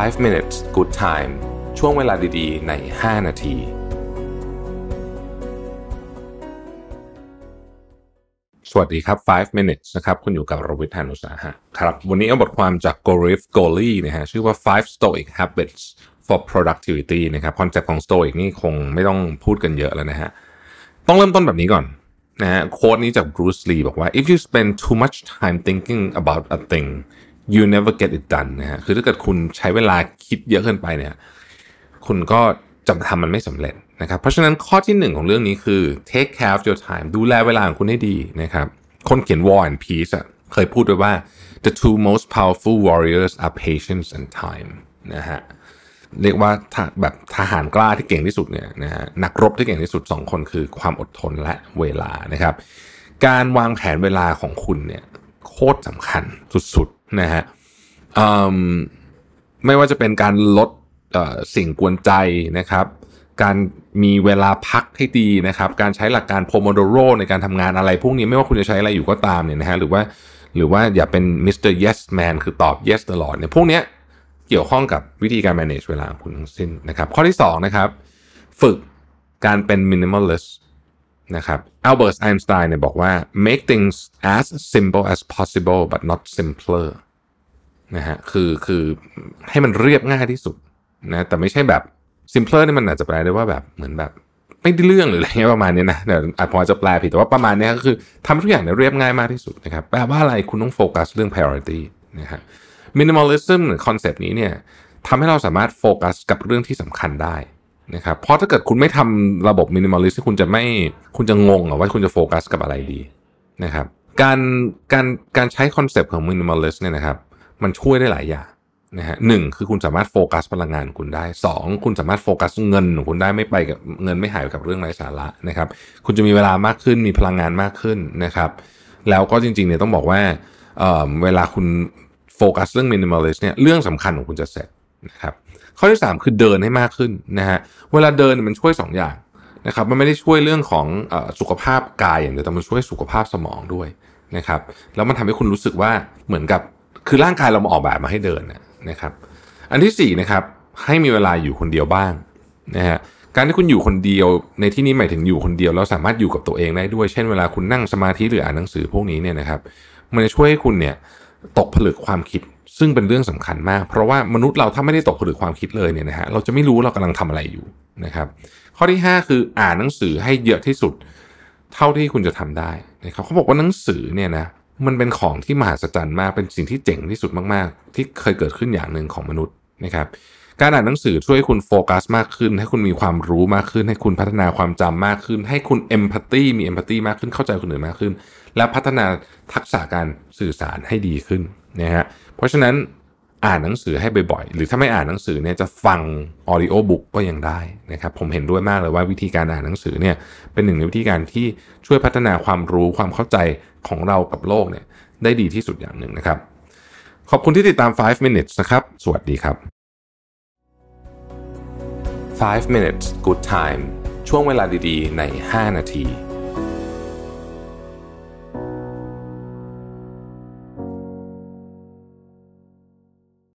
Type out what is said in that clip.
5 minutes good time ช่วงเวลาดีๆ ใน 5 นาที สวัสดีครับ 5 minutes นะครับ คุณอยู่กับรวิศ หาญอุตสาหะครับ วันนี้เอาบทความจาก Gorif g o l i นะฮะ ชื่อว่า5 stoic habits for productivity นะครับ concept ของ stoic นี่คงไม่ต้องพูดกันเยอะแล้วนะฮะ ต้องเริ่มต้นแบบนี้ก่อนนะฮะ quote นี้จาก Bruce Lee บอกว่า if you spend too much time thinking about a thing you never get it done นะฮะคือถ้าเกิดคุณใช้เวลาคิดเยอะเกินไปเนี่ย คุณก็จะทำมันไม่สำเร็จนะครับ เพราะฉะนั้นข้อที่หนึ่งของเรื่องนี้คือ take care of your time ดูแลเวลาของคุณให้ดีนะครับ คนเขียน War and Peace อะเคยพูดไว้ว่า the two most powerful warriors are patience and time นะฮะเรียกว่าแบบทหารกล้าที่เก่งที่สุดเนี่ยนะฮะนักรบที่เก่งที่สุด 2 คนคือความอดทนและเวลานะครับ การวางแผนเวลาของคุณเนี่ยโคตรสำคัญสุด นะฮะไม่ว่าจะเป็นการลดสิ่งกวนใจนะครับ การมีเวลาพักให้ดีนะครับ การใช้หลักการโพโมโดโรในการทำงานอะไร พวกนี้ไม่ว่าคุณจะใช้อะไรอยู่ก็ตามเนี่ยนะฮะหรือว่าหรือว่าอย่าเป็นมิสเตอร์ yes man คือตอบ yes ตลอดเนี่ยพวกนี้เกี่ยวข้องกับวิธีการ manage เวลาของคุณทั้งสิ้นนะครับ ข้อที่ 2 นะครับ ฝึกการเป็น minimalist นะครับอัลเบิร์ตไอน์สไตน์เนี่ยบอกว่า make things as simple as possible but not simpler นะฮะคือคือให้มันเรียบง่ายที่สุดนะแต่ไม่ใช่แบบ simpler นี่มันอาจจะแปลได้ว่าแบบเหมือนแบบไม่ได้เรื่องหรืออะไรเงี้ยประมาณนี้นะเดี๋ยวอาจพอจะแปลผิดแต่ว่าประมาณนี้ก็คือทำทุกอย่างเนี่ยเรียบง่ายมากที่สุดนะครับแปลว่าอะไรคุณต้องโฟกัสเรื่อง priority นะฮะ minimalism หรือคอนเซปต์นี้เนี่ยทำให้เราสามารถโฟกัสกับเรื่องที่สำคัญได้นะครับเพราะถ้าเกิดคุณไม่ทำระบบ minimalist คุณจะไม่คุณจะงงว่าคุณจะโฟกัสกับอะไรดีนะครับการการการใช้ concept ของ minimalist เนี่ยนะครับ มันช่วยได้หลายอย่างนะฮะหนึ่งคือคุณสามารถโฟกัสพลังงานคุณได้สองคุณสามารถโฟกัสเงินของคุณได้ไม่ไปกับเงินไม่หายกับเรื่องไร้สาระนะครับ คุณจะมีเวลามากขึ้นมีพลังงานมากขึ้นนะครับ แล้วก็จริงๆเนี่ยต้องบอกว่าเวลาคุณโฟกัสเรื่อง minimalist เนี่ยเรื่องสำคัญของคุณจะเสร็จนะครับข้อที่ 3 คือเดินให้มากขึ้นนะฮะเวลาเดินมันช่วย 2 อย่างนะครับมันไม่ได้ช่วยเรื่องของอสุขภาพกายอย่างเดียวแต่มันช่วยสุขภาพสมองด้วยนะครับแล้วมันทำให้คุณรู้สึกว่าเหมือนกับ คือร่างกายเรามาออกแบบมาให้เดินนะครับ อันที่4นะครับให้มีเวลาอยู่คนเดียวบ้างนะฮะการที่คุณอยู่คนเดียวในที่นี้หมายถึงอยู่คนเดียวแล้วสามารถอยู่กับตัวเองได้ด้วย เช่นเวลาคุณนั่งสมาธิหรืออ่านหนังสือพวกนี้เนี่ยนะครับ มันจะช่วยให้คุณเนี่ยตกผลึกความคิดซึ่งเป็นเรื่องสำคัญมาก เพราะว่ามนุษย์เราถ้าไม่ได้ตกผลึกความคิดเลยเนี่ยนะฮะเราจะไม่รู้เรากำลังทำอะไรอยู่นะครับ ข้อที่ 5 คืออ่านหนังสือให้เยอะที่สุด เท่าที่คุณจะทำได้นะครับเขาบอกว่าหนังสือเนี่ยนะ มันเป็นของที่มหัศจรรย์มาก เป็นสิ่งที่เจ๋งที่สุดมากๆ ที่เคยเกิดขึ้นอย่างหนึ่งของมนุษย์นะครับ การอ่านหนังสือช่วยให้คุณโฟกัสมากขึ้น ให้คุณมีความรู้มากขึ้น ให้คุณพัฒนาความจำมากขึ้น ให้คุณเอมพัตตีมีเอมพัตตีมากขึ้น เข้าใจคนอื่นมากขึ้น และพัฒนาทักษะการสื่อสารให้ดีขึ้นนะฮะ เพราะฉะนั้น อ่านหนังสือให้บ่อยๆ หรือถ้าไม่อ่านหนังสือเนี่ยจะฟังออดิโอบุ๊กก็ยังได้นะครับผมเห็นด้วยมากเลยว่าวิธีการอ่านหนังสือเนี่ยเป็นหนึ่งในวิธีการที่ช่วยพัฒนาความรู้ความเข้าใจของเรากับโลกเนี่ยได้ดีที่สุดอย่างหนึ่งนะครับ ขอบคุณที่ติดตาม 5 minutes นะครับ สวัสดีครับ 5 minutes good time ช่วงเวลาดีๆ ใน 5 นาที